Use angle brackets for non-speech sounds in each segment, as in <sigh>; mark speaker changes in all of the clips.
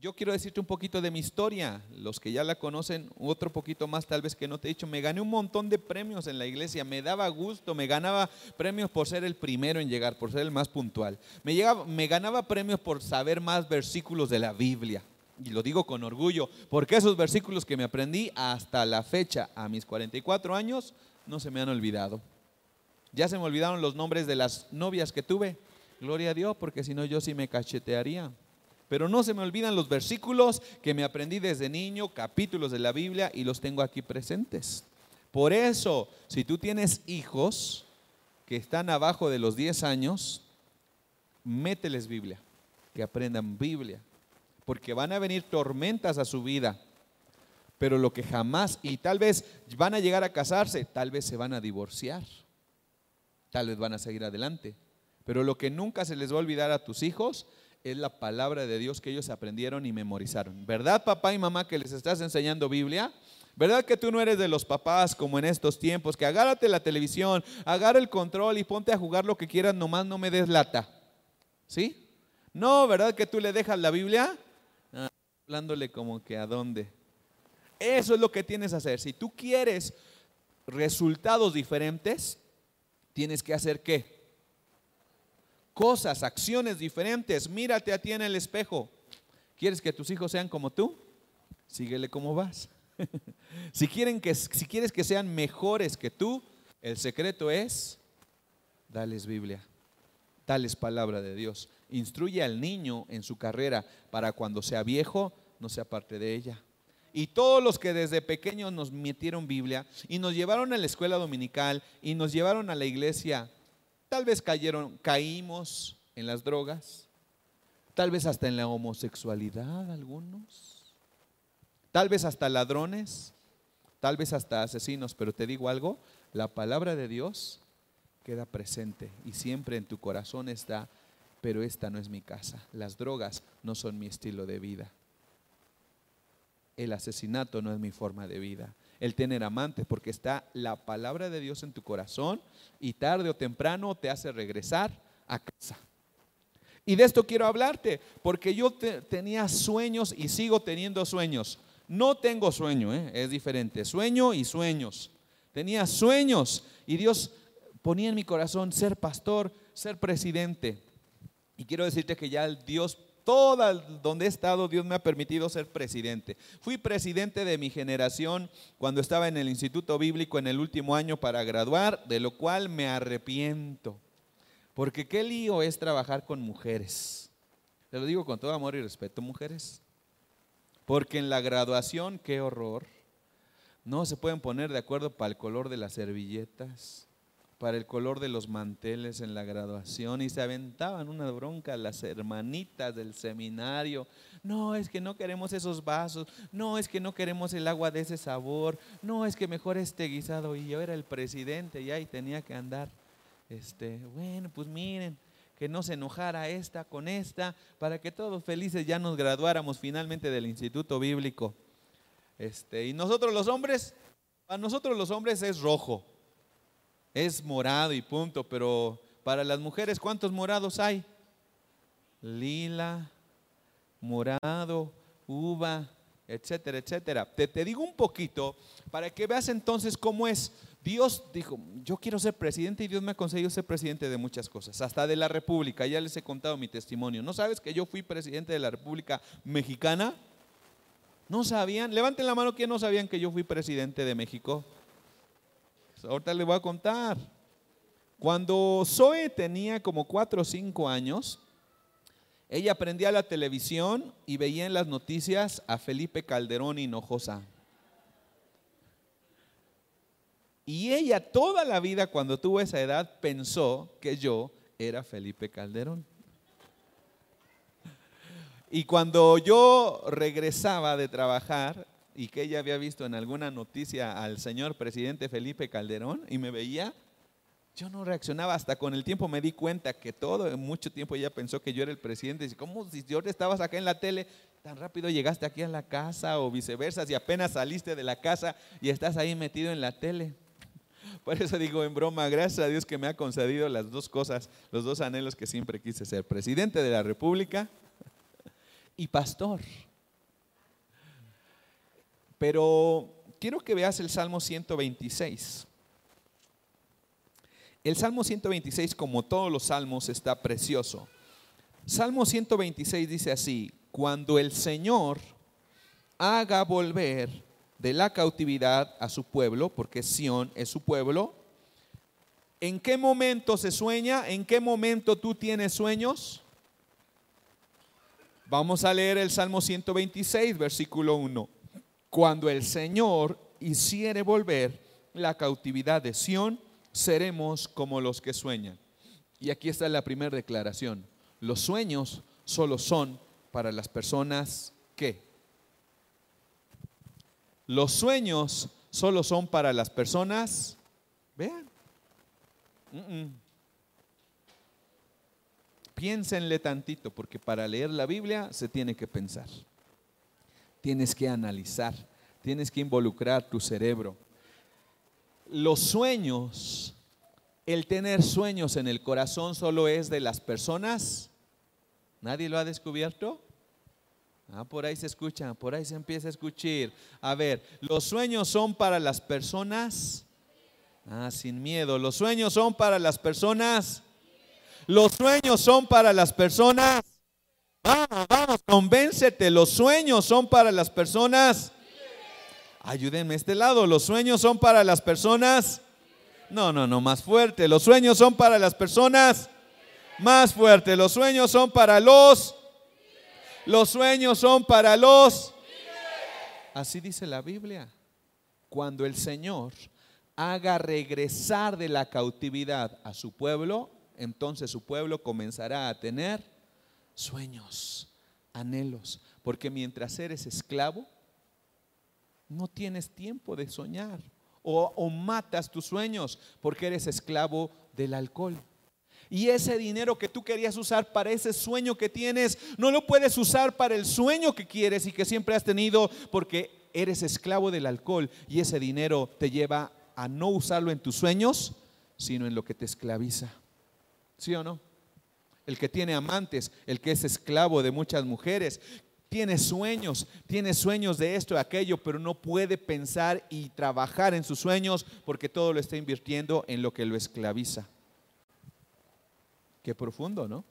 Speaker 1: yo quiero decirte un poquito de mi historia, los que ya la conocen, otro poquito más tal vez que no te he dicho, me gané un montón de premios en la iglesia, me daba gusto, me ganaba premios por ser el primero en llegar, por ser el más puntual, me, llegaba, me ganaba premios por saber más versículos de la Biblia. Y lo digo con orgullo, porque esos versículos que me aprendí hasta la fecha, a mis 44 años, no se me han olvidado. Ya se me olvidaron los nombres de las novias que tuve. Gloria a Dios, porque si no yo sí me cachetearía. Pero no se me olvidan los versículos que me aprendí desde niño, capítulos de la Biblia, y los tengo aquí presentes. Por eso, si tú tienes hijos que están abajo de los 10 años, mételes Biblia, que aprendan Biblia, porque van a venir tormentas a su vida. Pero lo que jamás, y tal vez van a llegar a casarse, tal vez se van a divorciar, tal vez van a seguir adelante. Pero lo que nunca se les va a olvidar a tus hijos es la palabra de Dios que ellos aprendieron y memorizaron. ¿Verdad, papá y mamá, que les estás enseñando Biblia? ¿Verdad que tú no eres de los papás como en estos tiempos? Que agárrate la televisión, agarra el control y ponte a jugar lo que quieras, nomás no me des lata. ¿Sí? No, ¿verdad que tú le dejas la Biblia? Ah, hablándole como que a dónde. Eso es lo que tienes que hacer. Si tú quieres resultados diferentes, tienes que hacer qué? Cosas, acciones diferentes. Mírate a ti en el espejo. ¿Quieres que tus hijos sean como tú? Síguele como vas. <laughs> si, quieren que, si quieres que sean mejores que tú, el secreto es, dales Biblia, dales palabra de Dios. Instruye al niño en su carrera para cuando sea viejo no sea parte de ella. Y todos los que desde pequeños nos metieron Biblia y nos llevaron a la escuela dominical y nos llevaron a la iglesia Tal vez cayeron, caímos en las drogas, tal vez hasta en la homosexualidad algunos, tal vez hasta ladrones, tal vez hasta asesinos, pero te digo algo, la palabra de Dios queda presente y siempre en tu corazón está, pero esta no es mi casa, las drogas no son mi estilo de vida, el asesinato no es mi forma de vida, el tener amantes, porque está la palabra de Dios en tu corazón y tarde o temprano te hace regresar a casa. Y de esto quiero hablarte, porque yo tenía sueños y sigo teniendo sueños. No tengo sueño, ¿eh? es diferente, sueño y sueños. Tenía sueños y Dios ponía en mi corazón ser pastor, ser presidente. Y quiero decirte que ya Dios toda donde he estado, Dios me ha permitido ser presidente. Fui presidente de mi generación cuando estaba en el Instituto Bíblico en el último año para graduar, de lo cual me arrepiento. Porque qué lío es trabajar con mujeres. Te lo digo con todo amor y respeto, mujeres. Porque en la graduación, qué horror. No se pueden poner de acuerdo para el color de las servilletas para el color de los manteles en la graduación y se aventaban una bronca las hermanitas del seminario. No, es que no queremos esos vasos, no, es que no queremos el agua de ese sabor, no, es que mejor este guisado. Y yo era el presidente y ahí tenía que andar. Este, bueno, pues miren, que no se enojara esta con esta, para que todos felices ya nos graduáramos finalmente del Instituto Bíblico. Este, y nosotros los hombres, a nosotros los hombres es rojo es morado y punto, pero para las mujeres, ¿cuántos morados hay? Lila, morado, uva, etcétera, etcétera. Te, te digo un poquito para que veas entonces cómo es. Dios dijo, yo quiero ser presidente y Dios me ha conseguido ser presidente de muchas cosas, hasta de la República. Ya les he contado mi testimonio. ¿No sabes que yo fui presidente de la República Mexicana? ¿No sabían? Levanten la mano quien no sabían que yo fui presidente de México. Ahorita le voy a contar. Cuando Zoe tenía como cuatro o cinco años, ella prendía la televisión y veía en las noticias a Felipe Calderón Hinojosa. Y ella toda la vida cuando tuvo esa edad pensó que yo era Felipe Calderón. Y cuando yo regresaba de trabajar, y que ella había visto en alguna noticia al señor presidente Felipe Calderón y me veía, yo no reaccionaba hasta con el tiempo me di cuenta que todo, en mucho tiempo ella pensó que yo era el presidente. Y ¿cómo si yo estabas acá en la tele, tan rápido llegaste aquí a la casa o viceversa, si apenas saliste de la casa y estás ahí metido en la tele? <laughs> Por eso digo en broma, gracias a Dios que me ha concedido las dos cosas, los dos anhelos que siempre quise ser, presidente de la República y pastor. Pero quiero que veas el Salmo 126. El Salmo 126, como todos los salmos, está precioso. Salmo 126 dice así, cuando el Señor haga volver de la cautividad a su pueblo, porque Sión es su pueblo, ¿en qué momento se sueña? ¿En qué momento tú tienes sueños? Vamos a leer el Salmo 126, versículo 1. Cuando el Señor hiciere volver la cautividad de Sión, seremos como los que sueñan. Y aquí está la primera declaración. Los sueños solo son para las personas que. Los sueños solo son para las personas. Vean. Piénsenle tantito, porque para leer la Biblia se tiene que pensar. Tienes que analizar, tienes que involucrar tu cerebro los sueños, el tener sueños en el corazón solo es de las personas. ¿Nadie lo ha descubierto? Ah, por ahí se escucha, por ahí se empieza a escuchar. A ver, los sueños son para las personas. Ah, sin miedo. Los sueños son para las personas. Los sueños son para las personas. Vamos, vamos, convéncete. Los sueños son para las personas. Ayúdenme a este lado. ¿Los sueños son para las personas? No, no, no, más fuerte. Los sueños son para las personas. Más fuerte. Los sueños son para los. Los sueños son para los. Así dice la Biblia. Cuando el Señor haga regresar de la cautividad a su pueblo, entonces su pueblo comenzará a tener sueños, anhelos. Porque mientras eres esclavo, no tienes tiempo de soñar. O, matas tus sueños porque eres esclavo del alcohol. Y ese dinero que tú querías usar para ese sueño que tienes, no lo puedes usar para el sueño que quieres y que siempre has tenido porque eres esclavo del alcohol y ese dinero te lleva a no usarlo en tus sueños, sino en lo que te esclaviza. ¿Sí o no? El que tiene amantes, el que es esclavo de muchas mujeres, tiene sueños, tiene sueños de esto y aquello, pero no puede pensar y trabajar en sus sueños porque todo lo está invirtiendo en lo que lo esclaviza. Qué profundo, ¿no?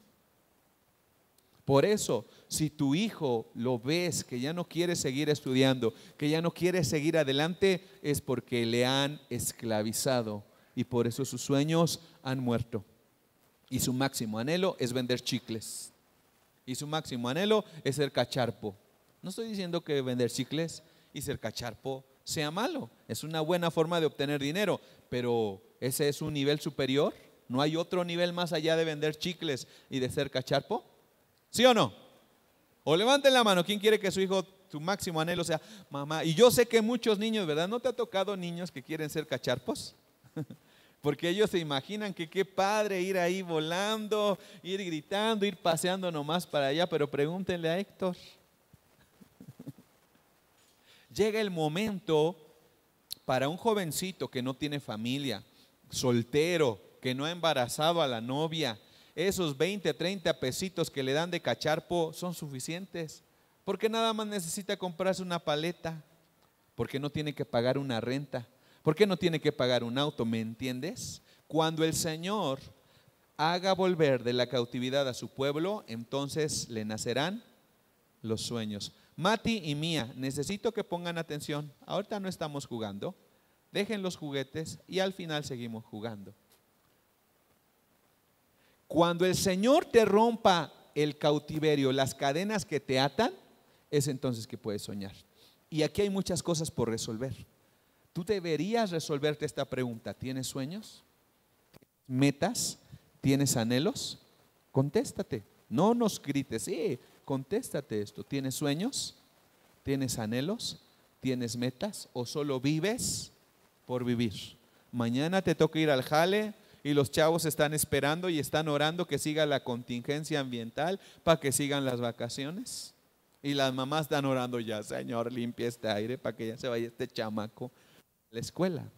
Speaker 1: Por eso, si tu hijo lo ves que ya no quiere seguir estudiando, que ya no quiere seguir adelante, es porque le han esclavizado y por eso sus sueños han muerto. Y su máximo anhelo es vender chicles y su máximo anhelo es ser cacharpo. No estoy diciendo que vender chicles y ser cacharpo sea malo, es una buena forma de obtener dinero, pero ese es un nivel superior. ¿No hay otro nivel más allá de vender chicles y de ser cacharpo? ¿Sí o no? O levanten la mano, ¿quién quiere que su hijo, su máximo anhelo sea mamá? Y yo sé que muchos niños, ¿verdad? ¿No te ha tocado niños que quieren ser cacharpos? <laughs> Porque ellos se imaginan que qué padre ir ahí volando, ir gritando, ir paseando nomás para allá, pero pregúntenle a Héctor. <laughs> Llega el momento para un jovencito que no tiene familia, soltero, que no ha embarazado a la novia, esos 20, 30 pesitos que le dan de cacharpo son suficientes. Porque nada más necesita comprarse una paleta, porque no tiene que pagar una renta ¿Por qué no tiene que pagar un auto? ¿Me entiendes? Cuando el Señor haga volver de la cautividad a su pueblo, entonces le nacerán los sueños. Mati y Mía, necesito que pongan atención. Ahorita no estamos jugando. Dejen los juguetes y al final seguimos jugando. Cuando el Señor te rompa el cautiverio, las cadenas que te atan, es entonces que puedes soñar. Y aquí hay muchas cosas por resolver. Tú deberías resolverte esta pregunta. ¿Tienes sueños? ¿Metas? ¿Tienes anhelos? Contéstate. No nos grites. Sí, contéstate esto. ¿Tienes sueños? ¿Tienes anhelos? ¿Tienes metas? ¿O solo vives por vivir? Mañana te toca ir al jale y los chavos están esperando y están orando que siga la contingencia ambiental para que sigan las vacaciones. Y las mamás están orando ya, Señor, limpia este aire para que ya se vaya este chamaco la escuela.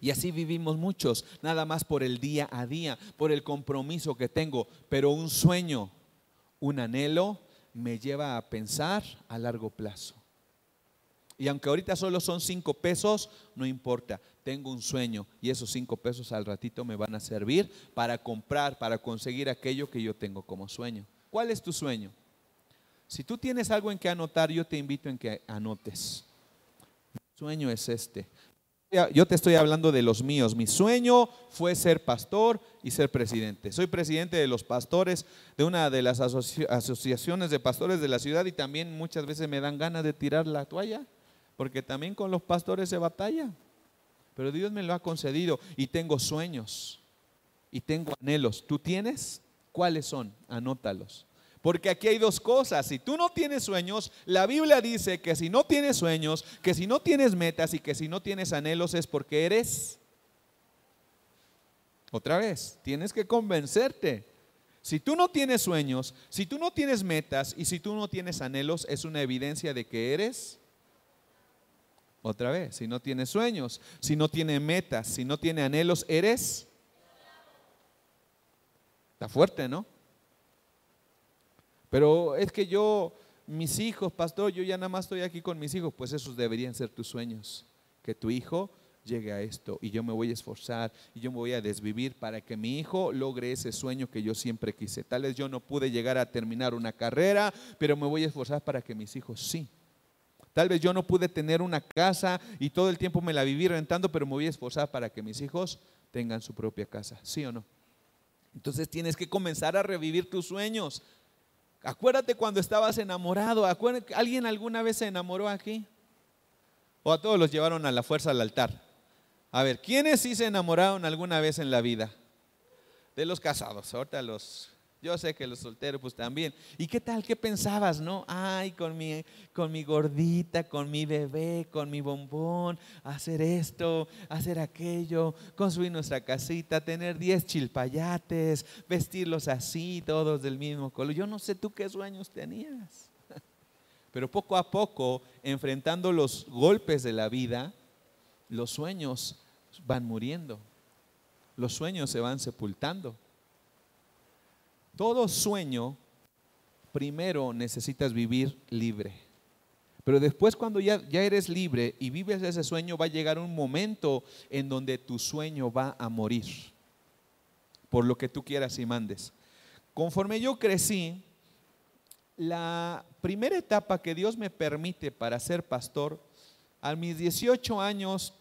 Speaker 1: Y así vivimos muchos, nada más por el día a día, por el compromiso que tengo, pero un sueño, un anhelo me lleva a pensar a largo plazo. Y aunque ahorita solo son cinco pesos, no importa, tengo un sueño y esos cinco pesos al ratito me van a servir para comprar, para conseguir aquello que yo tengo como sueño. ¿Cuál es tu sueño? Si tú tienes algo en que anotar, yo te invito en que anotes. Sueño es este. Yo te estoy hablando de los míos. Mi sueño fue ser pastor y ser presidente. Soy presidente de los pastores de una de las asociaciones de pastores de la ciudad y también muchas veces me dan ganas de tirar la toalla porque también con los pastores se batalla. Pero Dios me lo ha concedido y tengo sueños y tengo anhelos. ¿Tú tienes? ¿Cuáles son? Anótalos. Porque aquí hay dos cosas. Si tú no tienes sueños, la Biblia dice que si no tienes sueños, que si no tienes metas y que si no tienes anhelos es porque eres... Otra vez, tienes que convencerte. Si tú no tienes sueños, si tú no tienes metas y si tú no tienes anhelos, es una evidencia de que eres otra vez, si no tienes sueños, si no tiene metas, si no tiene anhelos, eres... Está fuerte, ¿no? Pero es que yo, mis hijos, pastor, yo ya nada más estoy aquí con mis hijos, pues esos deberían ser tus sueños. Que tu hijo llegue a esto y yo me voy a esforzar y yo me voy a desvivir para que mi hijo logre ese sueño que yo siempre quise. Tal vez yo no pude llegar a terminar una carrera, pero me voy a esforzar para que mis hijos sí. Tal vez yo no pude tener una casa y todo el tiempo me la viví rentando, pero me voy a esforzar para que mis hijos tengan su propia casa, ¿sí o no? Entonces tienes que comenzar a revivir tus sueños. Acuérdate cuando estabas enamorado. ¿Alguien alguna vez se enamoró aquí? ¿O a todos los llevaron a la fuerza al altar? A ver, ¿quiénes sí se enamoraron alguna vez en la vida? De los casados, ahorita los yo sé que los solteros pues también. ¿Y qué tal? ¿Qué pensabas, no? Ay, con mi, con mi gordita, con mi bebé, con mi bombón, hacer esto, hacer aquello, construir nuestra casita, tener 10 chilpayates, vestirlos así, todos del mismo color. Yo no sé tú qué sueños tenías. <laughs> Pero poco a poco, enfrentando los golpes de la vida, los sueños van muriendo. Los sueños se van sepultando. Todo sueño, primero necesitas vivir libre. Pero después cuando ya, ya, eres libre y vives ese sueño, va a llegar un momento en donde tu sueño va a morir. Por lo que tú quieras y mandes. Conforme yo crecí, la primera etapa que Dios me permite para ser pastor, a mis 18 años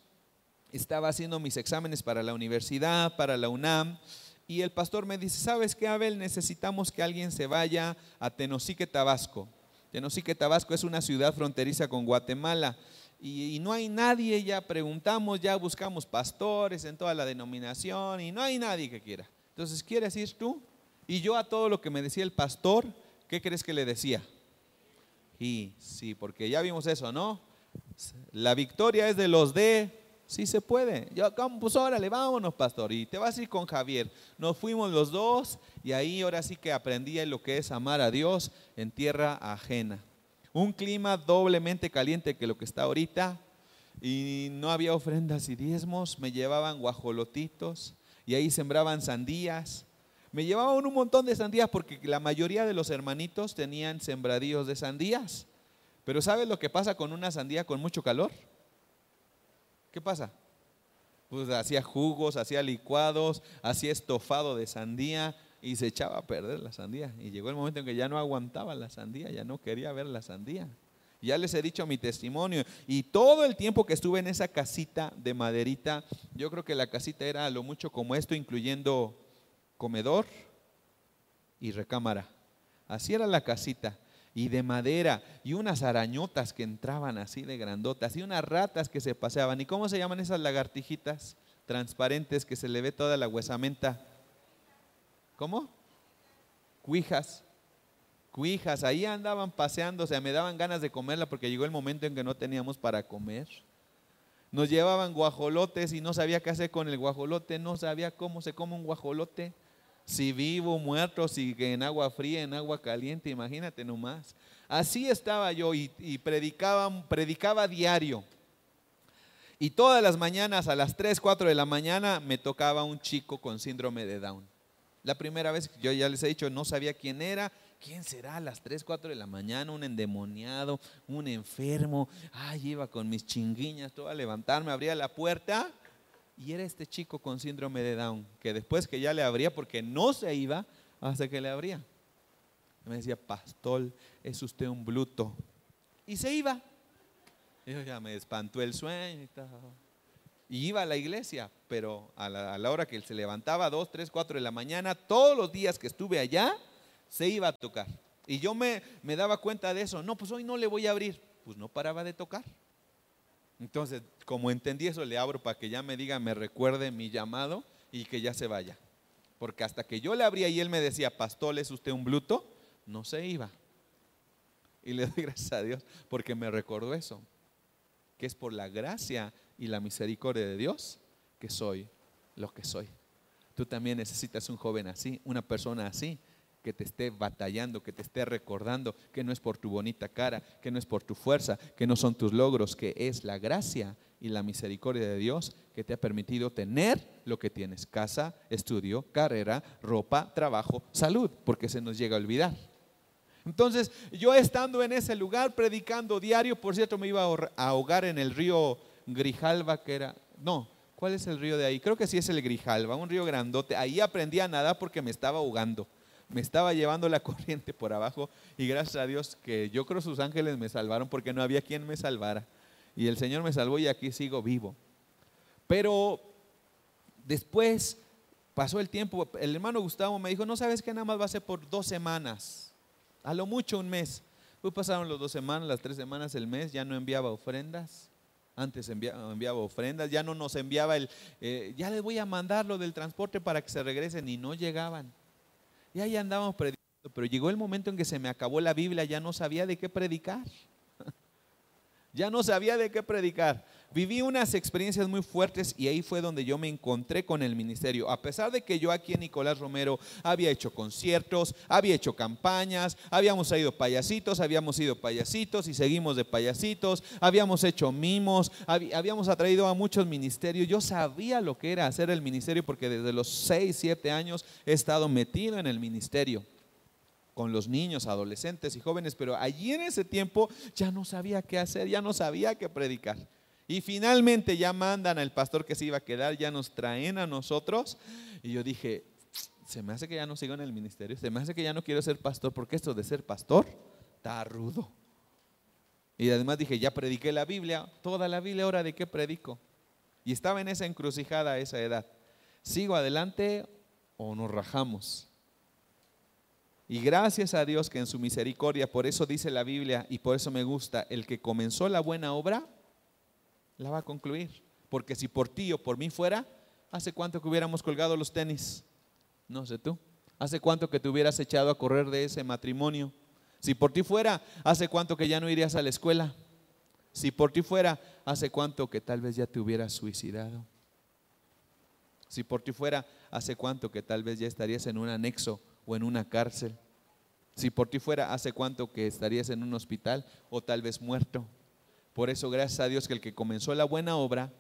Speaker 1: estaba haciendo mis exámenes para la universidad, para la UNAM, y el pastor me dice, ¿sabes qué, Abel? Necesitamos que alguien se vaya a Tenosique, Tabasco. Tenosique, Tabasco es una ciudad fronteriza con Guatemala. Y, no hay nadie, ya preguntamos, ya buscamos pastores en toda la denominación y no hay nadie que quiera. Entonces, ¿quieres ir tú? Y yo a todo lo que me decía el pastor, ¿qué crees que le decía? Y sí, porque ya vimos eso, ¿no? La victoria es de los de Sí se puede. Yo, pues órale, vámonos, pastor. Y te vas a ir con Javier. Nos fuimos los dos y ahí ahora sí que aprendí lo que es amar a Dios en tierra ajena. Un clima doblemente caliente que lo que está ahorita. Y no había ofrendas y diezmos. Me llevaban guajolotitos y ahí sembraban sandías. Me llevaban un montón de sandías porque la mayoría de los hermanitos tenían sembradíos de sandías. Pero ¿sabes lo que pasa con una sandía con mucho calor? ¿Qué pasa? Pues hacía jugos, hacía licuados, hacía estofado de sandía y se echaba a perder la sandía. Y llegó el momento en que ya no aguantaba la sandía, ya no quería ver la sandía. Ya les he dicho mi testimonio. Y todo el tiempo que estuve en esa casita de maderita, yo creo que la casita era lo mucho como esto, incluyendo comedor y recámara. Así era la casita y de madera y unas arañotas que entraban así de grandotas y unas ratas que se paseaban. ¿Y cómo se llaman esas lagartijitas transparentes que se le ve toda la huesamenta? ¿Cómo? Cuijas. Cuijas, ahí andaban paseando, o sea, me daban ganas de comerla porque llegó el momento en que no teníamos para comer. Nos llevaban guajolotes y no sabía qué hacer con el guajolote, no sabía cómo se come un guajolote si vivo, muerto, si en agua fría, en agua caliente, imagínate nomás. Así estaba yo y, predicaba, predicaba diario. Y todas las mañanas a las 3, 4 de la mañana me tocaba un chico con síndrome de Down. La primera vez, yo ya les he dicho, no sabía quién era, ¿Quién será a las 3, 4 de la mañana? Un endemoniado, un enfermo. Ay, iba con mis chinguiñas, todo a levantarme, abría la puerta y era este chico con síndrome de Down, que después que ya le abría, porque no se iba, hasta que le abría. Me decía, pastor, es usted un bruto. Y se iba. Yo ya me espantó el sueño y Y iba a la iglesia, pero a la, a la hora que él se levantaba, 2, 3, 4 de la mañana, todos los días que estuve allá, se iba a tocar. Y yo me, me daba cuenta de eso. No, pues hoy no le voy a abrir. Pues no paraba de tocar. Entonces, como entendí eso, le abro para que ya me diga, me recuerde mi llamado y que ya se vaya. Porque hasta que yo le abría y él me decía, pastor, ¿es usted un bluto? No se iba. Y le <laughs> doy gracias a Dios porque me recordó eso, que es por la gracia y la misericordia de Dios que soy lo que soy. Tú también necesitas un joven así, una persona así, que te esté batallando, que te esté recordando que no es por tu bonita cara, que no es por tu fuerza, que no son tus logros, que es la gracia y la misericordia de Dios que te ha permitido tener lo que tienes, casa, estudio, carrera, ropa, trabajo, salud, porque se nos llega a olvidar. Entonces, yo estando en ese lugar predicando diario, por cierto, me iba a ahogar en el río Grijalva, que era, no, ¿cuál es el río de ahí? Creo que sí es el Grijalva, un río grandote. Ahí aprendí a nadar porque me estaba ahogando me estaba llevando la <laughs> corriente por abajo y gracias a Dios que yo creo sus ángeles me salvaron porque no había quien me salvara. Y el Señor me salvó y aquí sigo vivo. Pero después pasó el tiempo, el hermano Gustavo me dijo, no sabes que nada más va a ser por dos semanas, a lo mucho un mes. Pues pasaron las dos semanas, las tres semanas, el mes, ya no enviaba ofrendas. Antes enviaba, ofrendas, ya no nos enviaba el, eh, ya les voy a mandar lo del transporte para que se regresen y no llegaban. Y ahí andábamos predicando, pero llegó el momento en que se me acabó la Biblia, ya no sabía de qué predicar. <laughs> ya no sabía de qué predicar. Viví unas experiencias muy fuertes y ahí fue donde yo me encontré con el ministerio. A pesar de que yo aquí en Nicolás Romero había hecho conciertos, había hecho campañas, habíamos ido payasitos, habíamos ido payasitos y seguimos de payasitos, habíamos hecho mimos, habíamos atraído a muchos ministerios. Yo sabía lo que era hacer el ministerio porque desde los 6, 7 años he estado metido en el ministerio con los niños, adolescentes y jóvenes, pero allí en ese tiempo ya no sabía qué hacer, ya no sabía qué predicar. Y finalmente ya mandan al pastor que se iba a quedar, ya nos traen a nosotros. Y yo dije, se me hace que ya no sigo en el ministerio, se me hace que ya no quiero ser pastor, porque esto de ser pastor está rudo. Y además dije, ya prediqué la Biblia, toda la Biblia, ahora de qué predico. Y estaba en esa encrucijada a esa edad. ¿Sigo adelante o nos rajamos? Y gracias a Dios que en su misericordia, por eso dice la Biblia y por eso me gusta, el que comenzó la buena obra, la va a concluir. Porque si por ti o por mí fuera, ¿hace cuánto que hubiéramos colgado los tenis? No sé tú. ¿Hace cuánto que te hubieras echado a correr de ese matrimonio? Si por ti fuera, ¿hace cuánto que ya no irías a la escuela? Si por ti fuera, ¿hace cuánto que tal vez ya te hubieras suicidado? Si por ti fuera, ¿hace cuánto que tal vez ya estarías en un anexo o en una cárcel? Si por ti fuera, ¿hace cuánto que estarías en un hospital o tal vez muerto? Por eso, gracias a Dios que el que comenzó la buena obra,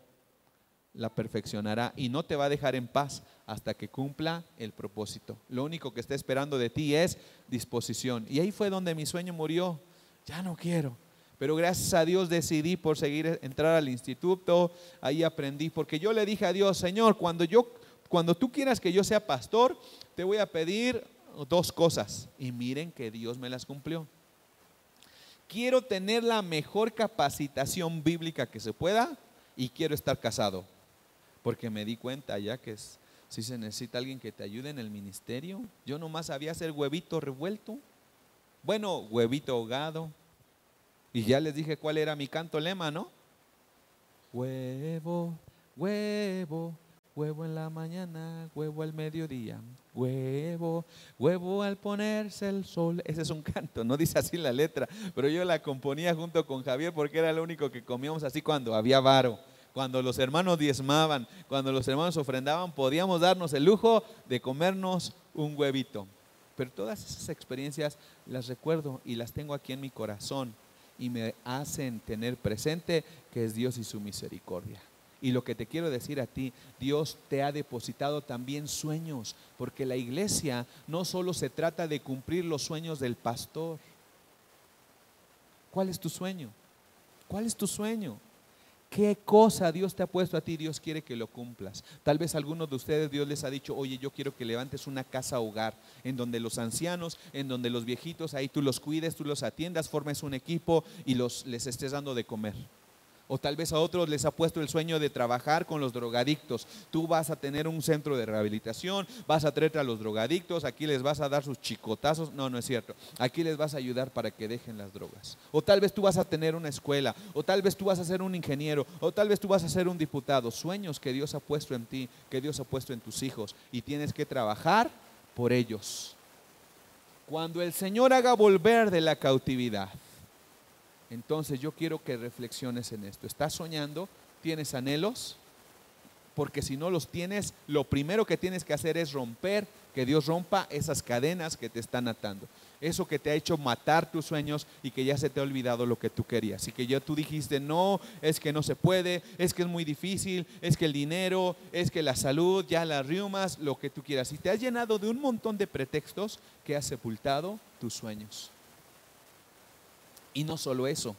Speaker 1: la perfeccionará y no te va a dejar en paz hasta que cumpla el propósito. Lo único que está esperando de ti es disposición. Y ahí fue donde mi sueño murió. Ya no quiero. Pero gracias a Dios decidí por seguir entrar al instituto, ahí aprendí, porque yo le dije a Dios, Señor, cuando yo cuando tú quieras que yo sea pastor, te voy a pedir dos cosas. Y miren que Dios me las cumplió quiero tener la mejor capacitación bíblica que se pueda y quiero estar casado. Porque me di cuenta ya que si se necesita alguien que te ayude en el ministerio, yo nomás sabía hacer huevito revuelto. Bueno, huevito ahogado. Y ya les dije cuál era mi canto lema, ¿no? Huevo, huevo, Huevo en la mañana, huevo al mediodía, huevo, huevo al ponerse el sol. Ese es un <laughs> canto, no dice así la letra, pero yo la componía junto con Javier porque era lo único que comíamos así cuando había varo. Cuando los hermanos diezmaban, cuando los hermanos ofrendaban, podíamos darnos el lujo de comernos un huevito. Pero todas esas experiencias las recuerdo y las tengo aquí en mi corazón y me hacen tener presente que es Dios y su misericordia. Y lo que te quiero decir a ti, Dios te ha depositado también sueños, porque la iglesia no solo se trata de cumplir los sueños del pastor. ¿Cuál es tu sueño? ¿Cuál es tu sueño? ¿Qué cosa Dios te ha puesto a ti? Dios quiere que lo cumplas. Tal vez algunos de ustedes Dios les ha dicho, oye, yo quiero que levantes una casa hogar en donde los ancianos, en donde los viejitos, ahí tú los cuides, tú los atiendas, formes un equipo y los, les estés dando de comer. O tal vez a otros les ha puesto el sueño de trabajar con los drogadictos. Tú vas a tener un centro de rehabilitación, vas a traerte a los drogadictos, aquí les vas a dar sus chicotazos. No, no es cierto. Aquí les vas a ayudar para que dejen las drogas. O tal vez tú vas a tener una escuela, o tal vez tú vas a ser un ingeniero, o tal vez tú vas a ser un diputado. Sueños que Dios ha puesto en ti, que Dios ha puesto en tus hijos. Y tienes que trabajar por ellos. Cuando el Señor haga volver de la cautividad, entonces yo quiero que reflexiones en esto. ¿Estás soñando? ¿Tienes anhelos? Porque si no los tienes, lo primero que tienes que hacer es romper, que Dios rompa esas cadenas que te están atando. Eso que te ha hecho matar tus sueños y que ya se te ha olvidado lo que tú querías. Y que ya tú dijiste, no, es que no se puede, es que es muy difícil, es que el dinero, es que la salud, ya las riumas, lo que tú quieras. Y te has llenado de un montón de pretextos que has sepultado tus sueños. Y no solo eso,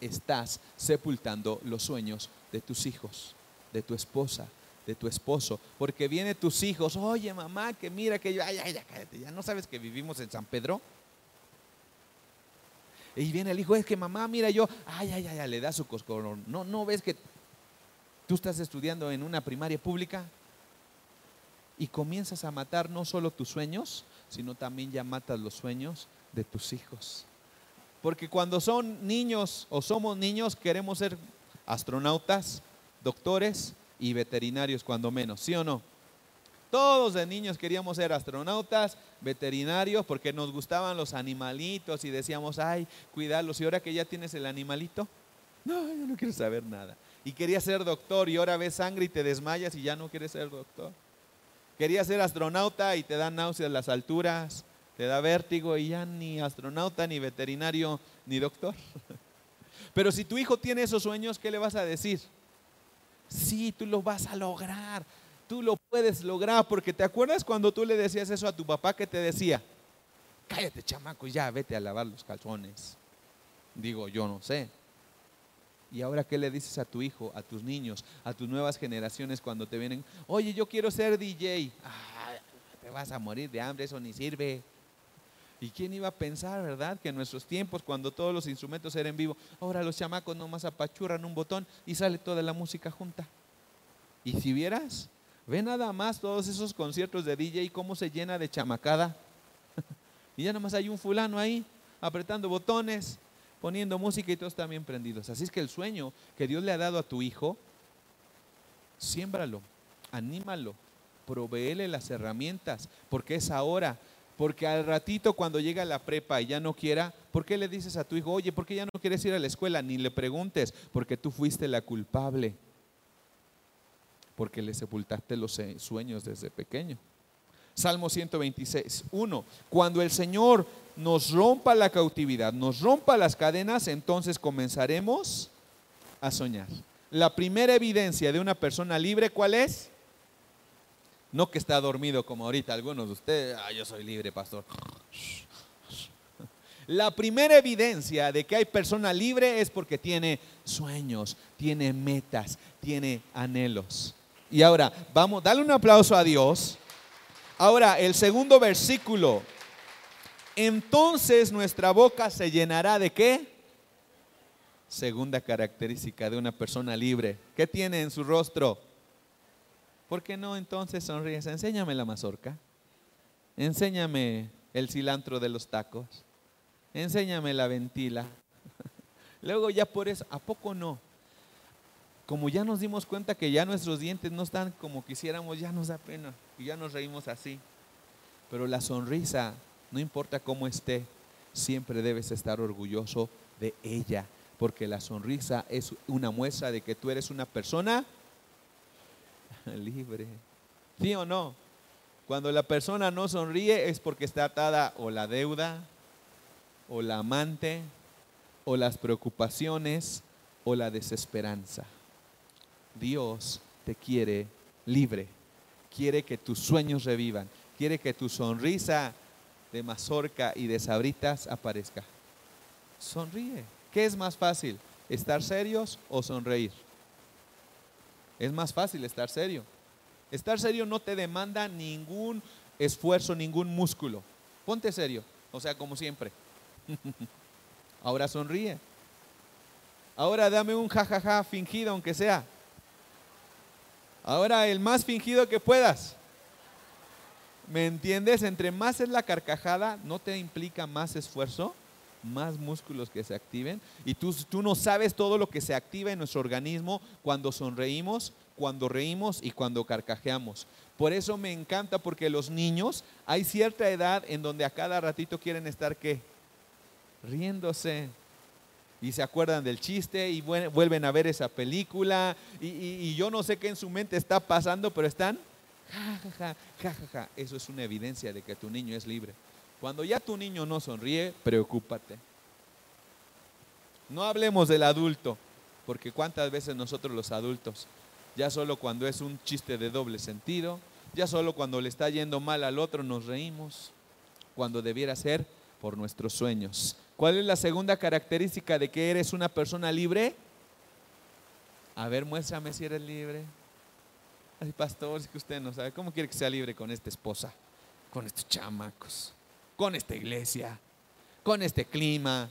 Speaker 1: estás sepultando los sueños de tus hijos, de tu esposa, de tu esposo, porque vienen tus hijos, oye mamá, que mira que yo, ay, ay, ya cállate, ya no sabes que vivimos en San Pedro. Y viene el hijo, es que mamá, mira yo, ay, ay, ay, le da su coscorón. No, no ves que tú estás estudiando en una primaria pública y comienzas a matar no solo tus sueños, sino también ya matas los sueños de tus hijos. Porque cuando son niños o somos niños queremos ser astronautas, doctores y veterinarios cuando menos, ¿sí o no? Todos de niños queríamos ser astronautas, veterinarios, porque nos gustaban los animalitos y decíamos, ay, cuidarlos. Y ahora que ya tienes el animalito, no, yo no quiero saber nada. Y quería ser doctor y ahora ves sangre y te desmayas y ya no quieres ser doctor. Quería ser astronauta y te dan náuseas las alturas te da vértigo y ya ni astronauta, ni veterinario, ni doctor. <laughs> Pero si tu hijo tiene esos sueños, ¿qué le vas a decir? Sí, tú lo vas a lograr, tú lo puedes lograr, porque te acuerdas cuando tú le decías eso a tu papá que te decía, cállate chamaco, ya vete a lavar los calzones. Digo, yo no sé. Y ahora, ¿qué le dices a tu hijo, a tus niños, a tus nuevas generaciones cuando te vienen? Oye, yo quiero ser DJ. Ah, te vas a morir de hambre, eso ni sirve. ¿Y quién iba a pensar, verdad? Que en nuestros tiempos, cuando todos los instrumentos eran en vivo, ahora los chamacos nomás apachurran un botón y sale toda la música junta. Y si vieras, ve nada más todos esos conciertos de DJ, cómo se llena de chamacada. <laughs> y ya nomás hay un fulano ahí, apretando botones, poniendo música y todos también prendidos. Así es que el sueño que Dios le ha dado a tu hijo, siémbralo, anímalo, proveele las herramientas, porque es ahora porque al ratito cuando llega la prepa y ya no quiera, ¿por qué le dices a tu hijo, oye, ¿por qué ya no quieres ir a la escuela? Ni le preguntes, porque tú fuiste la culpable. Porque le sepultaste los sueños desde pequeño. Salmo 126, 1. Cuando el Señor nos rompa la cautividad, nos rompa las cadenas, entonces comenzaremos a soñar. La primera evidencia de una persona libre, ¿cuál es? No que está dormido como ahorita algunos de ustedes, ah, yo soy libre, pastor. La primera evidencia de que hay persona libre es porque tiene sueños, tiene metas, tiene anhelos. Y ahora, vamos, dale un aplauso a Dios. Ahora, el segundo versículo. Entonces nuestra boca se llenará de qué? Segunda característica de una persona libre. ¿Qué tiene en su rostro? ¿Por qué no entonces sonríes? Enséñame la mazorca. Enséñame el cilantro de los tacos. Enséñame la ventila. <laughs> Luego ya por eso, ¿a poco no? Como ya nos dimos cuenta que ya nuestros dientes no están como quisiéramos, ya nos da pena y ya nos reímos así. Pero la sonrisa, no importa cómo esté, siempre debes estar orgulloso de ella, porque la sonrisa es una muestra de que tú eres una persona <laughs> libre. ¿Sí o no? Cuando la persona no sonríe es porque está atada o la deuda, o la amante, o las preocupaciones, o la desesperanza. Dios te quiere libre. Quiere que tus sueños revivan. Quiere que tu sonrisa de mazorca y de sabritas aparezca. Sonríe. ¿Qué es más fácil? ¿Estar serios o sonreír? Es más fácil estar serio. Estar serio no te demanda ningún esfuerzo, ningún músculo. Ponte serio, o sea, como siempre. <laughs> Ahora sonríe. Ahora dame un jajaja fingido, aunque sea. Ahora el más fingido que puedas. ¿Me entiendes? Entre más es la carcajada, no te implica más esfuerzo, más músculos que se activen. Y tú, tú no sabes todo lo que se activa en nuestro organismo cuando sonreímos, cuando reímos y cuando carcajeamos. Por eso me encanta porque los niños, hay cierta edad en donde a cada ratito quieren estar qué? Riéndose. Y se acuerdan del chiste y vuelven a ver esa película. Y, yo no sé qué en su mente está pasando, pero están ja, ja, Eso es una evidencia de que tu niño es libre. Cuando ya tu niño no sonríe, preocúpate. No hablemos del adulto, porque cuántas veces nosotros los adultos ya solo cuando es un chiste de doble sentido, ya solo cuando le está yendo mal al otro nos reímos, cuando debiera ser por nuestros sueños. ¿Cuál es la segunda característica de que eres una persona libre? A ver, muéstrame si eres libre. Ay, pastor, es que usted no sabe. ¿Cómo quiere que sea libre con esta esposa? Con estos chamacos, con esta iglesia, con este clima,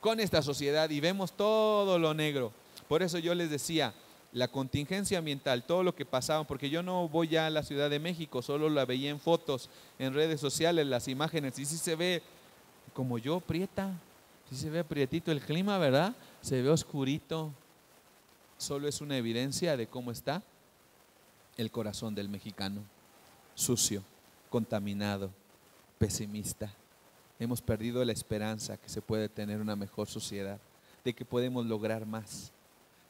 Speaker 1: con esta sociedad y vemos todo lo negro. Por eso yo les decía, la contingencia ambiental, todo lo que pasaba, porque yo no voy ya a la Ciudad de México, solo la veía en fotos, en redes sociales, las imágenes, y sí se ve como yo, prieta, sí se ve prietito el clima, ¿verdad? Se ve oscurito, solo es una evidencia de cómo está el corazón del mexicano, sucio, contaminado, pesimista. Hemos perdido la esperanza que se puede tener una mejor sociedad, de que podemos lograr más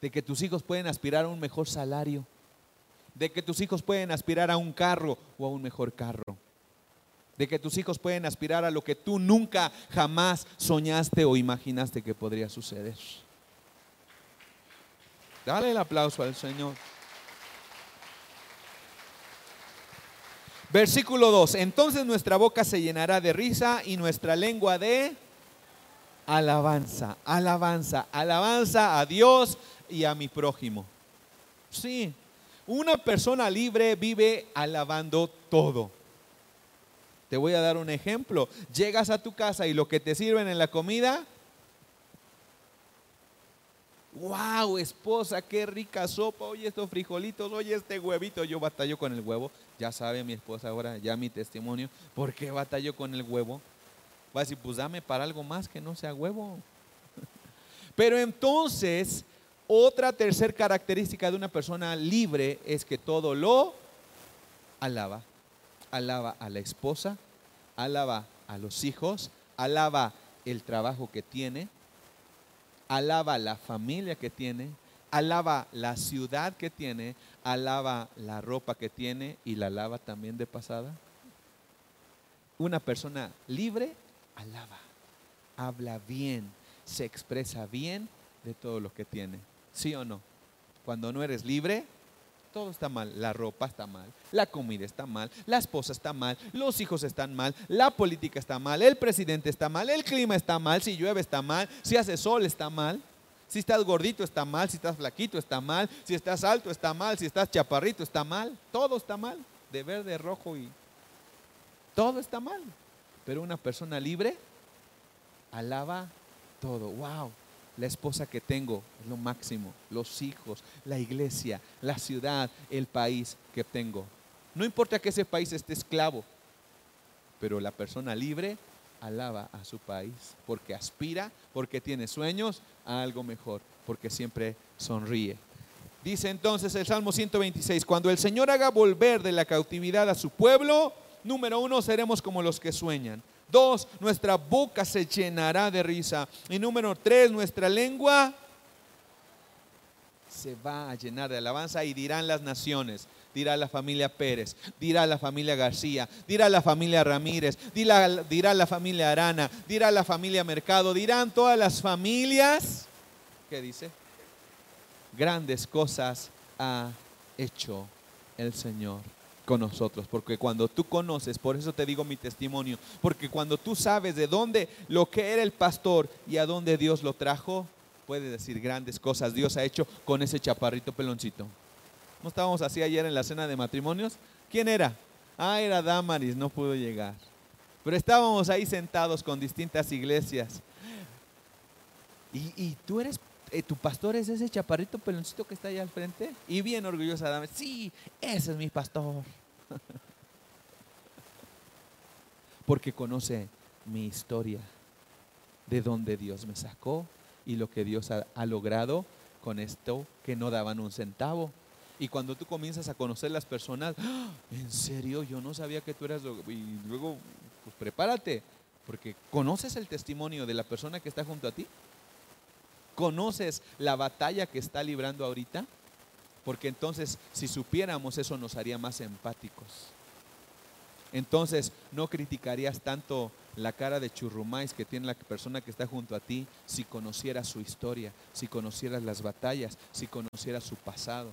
Speaker 1: de que tus hijos pueden aspirar a un mejor salario, de que tus hijos pueden aspirar a un carro o a un mejor carro, de que tus hijos pueden aspirar a lo que tú nunca jamás soñaste o imaginaste que podría suceder. Dale el aplauso al Señor. Versículo 2. Entonces nuestra boca se llenará de risa y nuestra lengua de alabanza, alabanza, alabanza a Dios y a mi prójimo. Sí, una persona libre vive alabando todo. Te voy a dar un ejemplo. Llegas a tu casa y lo que te sirven en la comida, wow, esposa, qué rica sopa, oye estos frijolitos, oye este huevito, yo batallo con el huevo. Ya sabe mi esposa ahora, ya mi testimonio, ¿por qué batallo con el huevo? Va a decir, pues dame para algo más que no sea huevo. <laughs> Pero entonces otra tercera característica de una persona libre es que todo lo alaba. Alaba a la esposa, alaba a los hijos, alaba el trabajo que tiene, alaba la familia que tiene, alaba la ciudad que tiene, alaba la ropa que tiene y la alaba también de pasada. Una persona libre alaba, habla bien, se expresa bien de todo lo que tiene. ¿Sí o no? Cuando no eres libre, todo está mal. La ropa está mal, la comida está mal, la esposa está mal, los hijos están mal, la política está mal, el presidente está mal, el clima está mal, si llueve está mal, si hace sol está mal, si estás gordito está mal, si estás flaquito está mal, si estás alto está mal, si estás chaparrito está mal, todo está mal, de verde, rojo y todo está mal. Pero una persona libre alaba todo. Wow, la esposa que tengo es lo máximo, los hijos, la iglesia, la ciudad, el país que tengo. No importa que ese país esté esclavo, pero la persona libre alaba a su país porque aspira, porque tiene sueños a algo mejor, porque siempre sonríe. Dice entonces el Salmo 126, cuando el Señor haga volver de la cautividad a su pueblo, número uno, seremos como los que sueñan. Dos, nuestra boca se llenará de risa. Y número tres, nuestra lengua se va a llenar de alabanza y dirán las naciones, dirá la familia Pérez, dirá la familia García, dirá la familia Ramírez, dirá, dirá la familia Arana, dirá la familia Mercado, dirán todas las familias, ¿qué dice? grandes cosas ha hecho el Señor con nosotros, porque cuando tú conoces, por eso te digo mi testimonio, porque cuando tú sabes de dónde lo que era el pastor y a dónde Dios lo trajo, puedes decir grandes cosas Dios ha hecho con ese chaparrito peloncito. ¿No estábamos así ayer en la cena de matrimonios? ¿Quién era? Ah, era Damaris, no pudo llegar. Pero estábamos ahí sentados con distintas iglesias. Y, tú eres, eh, tu pastor es ese chaparrito peloncito que está ahí al frente. Y bien orgullosa Damaris, sí, ese es mi pastor. <laughs> Porque conoce mi historia, de dónde Dios me sacó y lo que Dios ha, ha logrado con esto que no daban un centavo. Y cuando tú comienzas a conocer las personas, ¡Ah! en serio, yo no sabía que tú eras... Y luego, pues prepárate, porque conoces el testimonio de la persona que está junto a ti. ¿Conoces la batalla que está librando ahorita? Porque entonces, si supiéramos eso, nos haría más empáticos. Entonces, no criticarías tanto la cara de churrumais que tiene la persona que está junto a ti si conocieras su historia, si conocieras las batallas, si conocieras su pasado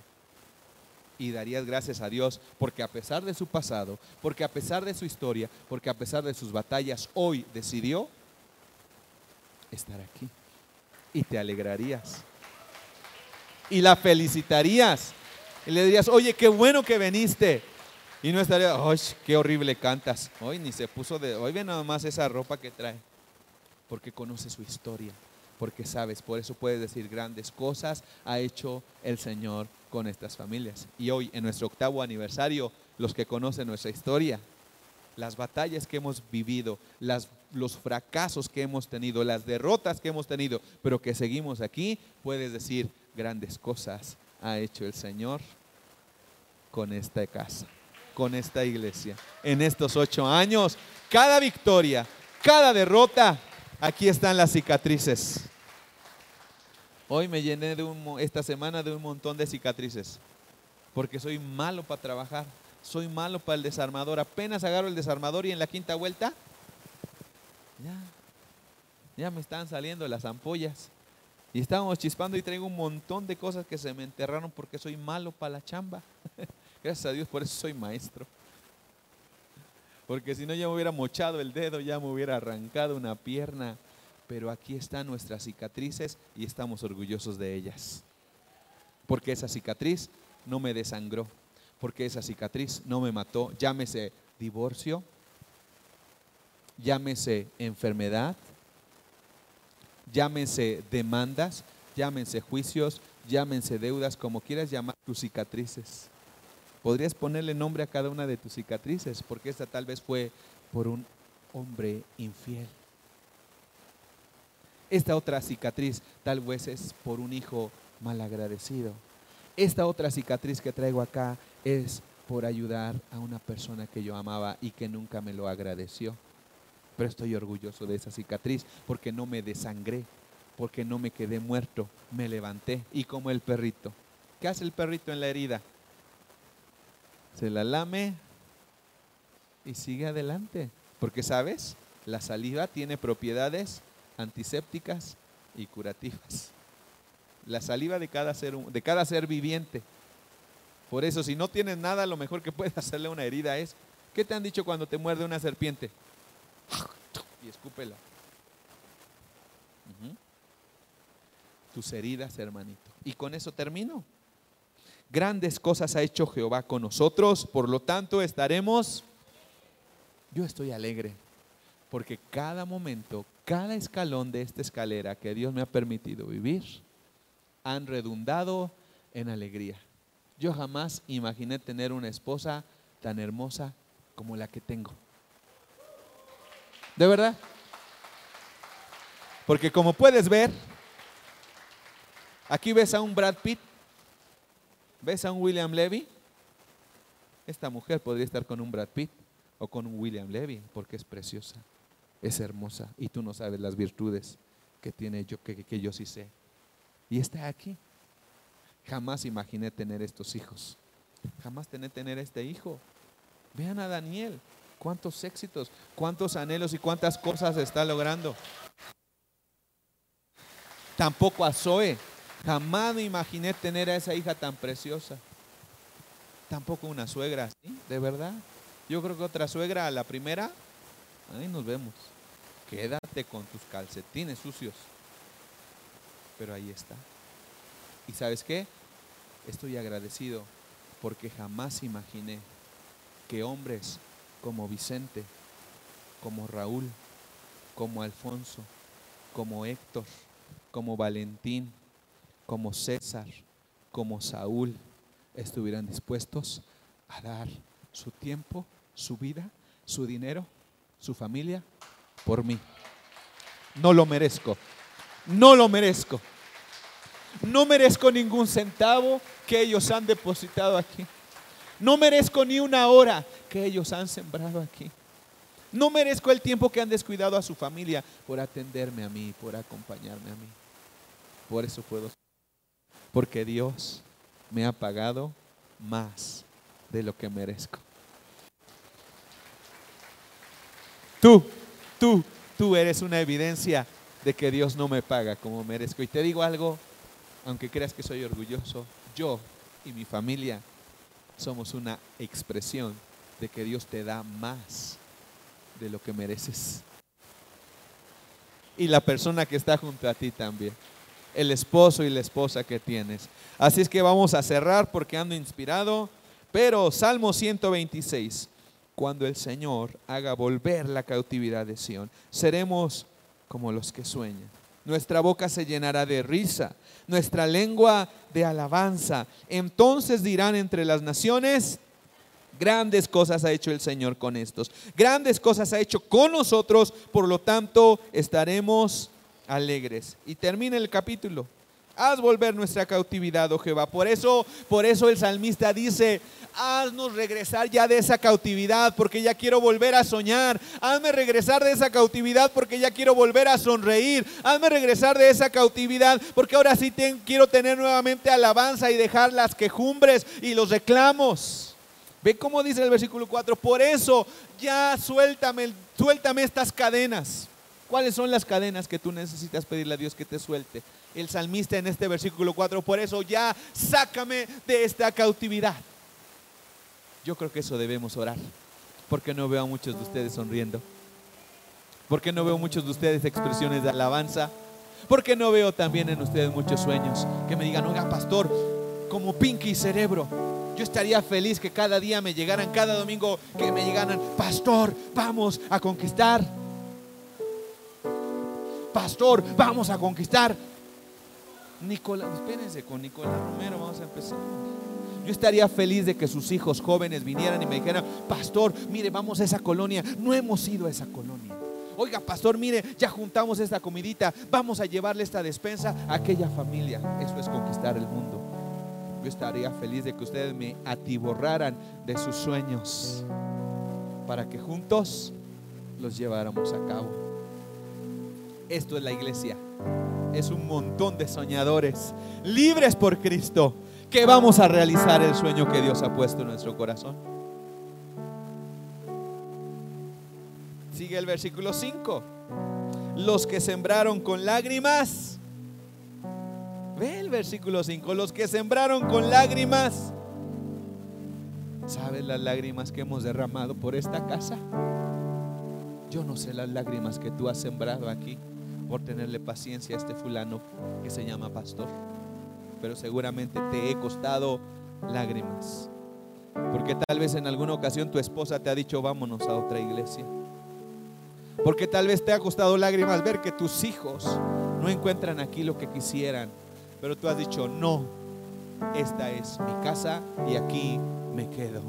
Speaker 1: y darías gracias a Dios porque a pesar de su pasado, porque a pesar de su historia, porque a pesar de sus batallas, hoy decidió estar aquí. Y te alegrarías. Y la felicitarías. Y le dirías, oye, qué bueno que viniste. Y no estaría, ¡ay, qué horrible cantas! Hoy ni se puso de, hoy ve nada más esa ropa que trae. Porque conoce su historia. Porque sabes, por eso puedes decir grandes cosas ha hecho el Señor con estas familias. Y hoy, en nuestro octavo aniversario, los que conocen nuestra historia, las batallas que hemos vivido, las, los fracasos que hemos tenido, las derrotas que hemos tenido, pero que seguimos aquí, puedes decir, grandes cosas ha hecho el Señor con esta casa, con esta iglesia. En estos ocho años, cada victoria, cada derrota, aquí están las cicatrices. Hoy me llené de un, esta semana de un montón de cicatrices, porque soy malo para trabajar, soy malo para el desarmador. Apenas agarro el desarmador y en la quinta vuelta, ya, ya me están saliendo las ampollas. Y estábamos chispando y traigo un montón de cosas que se me enterraron porque soy malo para la chamba. <laughs> Gracias a Dios, por eso soy maestro. Porque si no ya me hubiera mochado el dedo, ya me hubiera arrancado una pierna pero aquí están nuestras cicatrices y estamos orgullosos de ellas. Porque esa cicatriz no me desangró, porque esa cicatriz no me mató, llámese divorcio, llámese enfermedad, llámese demandas, llámense juicios, llámense deudas, como quieras llamar tus cicatrices. Podrías ponerle nombre a cada una de tus cicatrices, porque esta tal vez fue por un hombre infiel. Esta otra cicatriz tal vez es por un hijo malagradecido. Esta otra cicatriz que traigo acá es por ayudar a una persona que yo amaba y que nunca me lo agradeció. Pero estoy orgulloso de esa cicatriz porque no me desangré, porque no me quedé muerto, me levanté y como el perrito. ¿Qué hace el perrito en la herida? Se la lame y sigue adelante. Porque sabes, la saliva tiene propiedades antisépticas y curativas. La saliva de cada ser, de cada ser viviente. Por eso, si no tienes nada, lo mejor que puedes hacerle una herida es, ¿qué te han dicho cuando te muerde una serpiente? Y escúpela. Tus heridas, hermanito. Y con eso termino. Grandes cosas ha hecho Jehová con nosotros, por lo tanto estaremos, yo estoy alegre, porque cada momento, cada escalón de esta escalera que Dios me ha permitido vivir han redundado en alegría. Yo jamás imaginé tener una esposa tan hermosa como la que tengo. ¿De verdad? Porque como puedes ver, aquí ves a un Brad Pitt, ves a un William Levy. Esta mujer podría estar con un Brad Pitt o con un William Levy porque es preciosa es hermosa y tú no sabes las virtudes que tiene yo, que, yo sí sé. Y está aquí. Jamás imaginé tener estos hijos. Jamás tener, tener este hijo. Vean a Daniel, cuántos éxitos, cuántos anhelos y cuántas cosas está logrando. Tampoco a Zoe. Jamás me imaginé tener a esa hija tan preciosa. Tampoco una suegra así, de verdad. Yo creo que otra suegra, la primera, ahí nos vemos. Quédate con tus calcetines sucios. Pero ahí está. ¿Y sabes qué? Estoy agradecido porque jamás imaginé que hombres como Vicente, como Raúl, como Alfonso, como Héctor, como Valentín, como César, como Saúl, estuvieran dispuestos a dar su tiempo, su vida, su dinero, su familia por mí. No lo merezco, no lo merezco. No merezco ningún centavo que ellos han depositado aquí. No merezco ni una hora que ellos han sembrado aquí. No merezco el tiempo que han descuidado a su familia por atenderme a mí, por acompañarme a mí. Por eso puedo. Porque Dios me ha pagado más de lo que merezco. Tú, tú, tú eres una evidencia de que Dios no me paga como merezco. Y te digo algo, aunque creas que soy orgulloso, yo y mi familia somos una expresión de que Dios te da más de lo que mereces. Y la persona que está junto a ti también. El esposo y la esposa que tienes. Así es que vamos a cerrar porque ando inspirado. Pero Salmo 126, cuando el Señor haga volver la cautividad de Sión, seremos como los que sueñan. Nuestra boca se llenará de risa, nuestra lengua de alabanza. Entonces dirán entre las naciones, Grandes cosas ha hecho el Señor con estos. Grandes cosas ha hecho con nosotros, por lo tanto estaremos alegres. Y termina el capítulo. Haz volver nuestra cautividad, oh Jehová. Por eso, por eso el salmista dice, haznos regresar ya de esa cautividad, porque ya quiero volver a soñar. Hazme regresar de esa cautividad, porque ya quiero volver a sonreír. Hazme regresar de esa cautividad, porque ahora sí quiero tener nuevamente alabanza y dejar las quejumbres y los reclamos. Ve cómo dice el versículo 4, por eso ya suéltame, suéltame estas cadenas. ¿Cuáles son las cadenas que tú necesitas pedirle a Dios que te suelte? El salmista en este versículo 4, por eso ya sácame de esta cautividad. Yo creo que eso debemos orar, porque no veo a muchos de ustedes sonriendo, porque no veo muchos de ustedes expresiones de alabanza, porque no veo también en ustedes muchos sueños que me digan, oiga pastor, como Pinky Cerebro, yo estaría feliz que cada día me llegaran, cada domingo que me llegaran, pastor, vamos a conquistar. Pastor, vamos a conquistar. Nicolás, espérense con Nicolás Romero, vamos a empezar. Yo estaría feliz de que sus hijos jóvenes vinieran y me dijeran, pastor, mire, vamos a esa colonia. No hemos ido a esa colonia. Oiga, pastor, mire, ya juntamos esta comidita. Vamos a llevarle esta despensa a aquella familia. Eso es conquistar el mundo yo estaría feliz de que ustedes me atiborraran de sus sueños para que juntos los lleváramos a cabo. Esto es la iglesia. Es un montón de soñadores libres por Cristo que vamos a realizar el sueño que Dios ha puesto en nuestro corazón. Sigue el versículo 5. Los que sembraron con lágrimas Ve el versículo 5, los que sembraron con lágrimas. ¿Sabes las lágrimas que hemos derramado por esta casa? Yo no sé las lágrimas que tú has sembrado aquí por tenerle paciencia a este fulano que se llama pastor. Pero seguramente te he costado lágrimas. Porque tal vez en alguna ocasión tu esposa te ha dicho vámonos a otra iglesia. Porque tal vez te ha costado lágrimas ver que tus hijos no encuentran aquí lo que quisieran pero tú has dicho, no, esta es mi casa y aquí me quedo.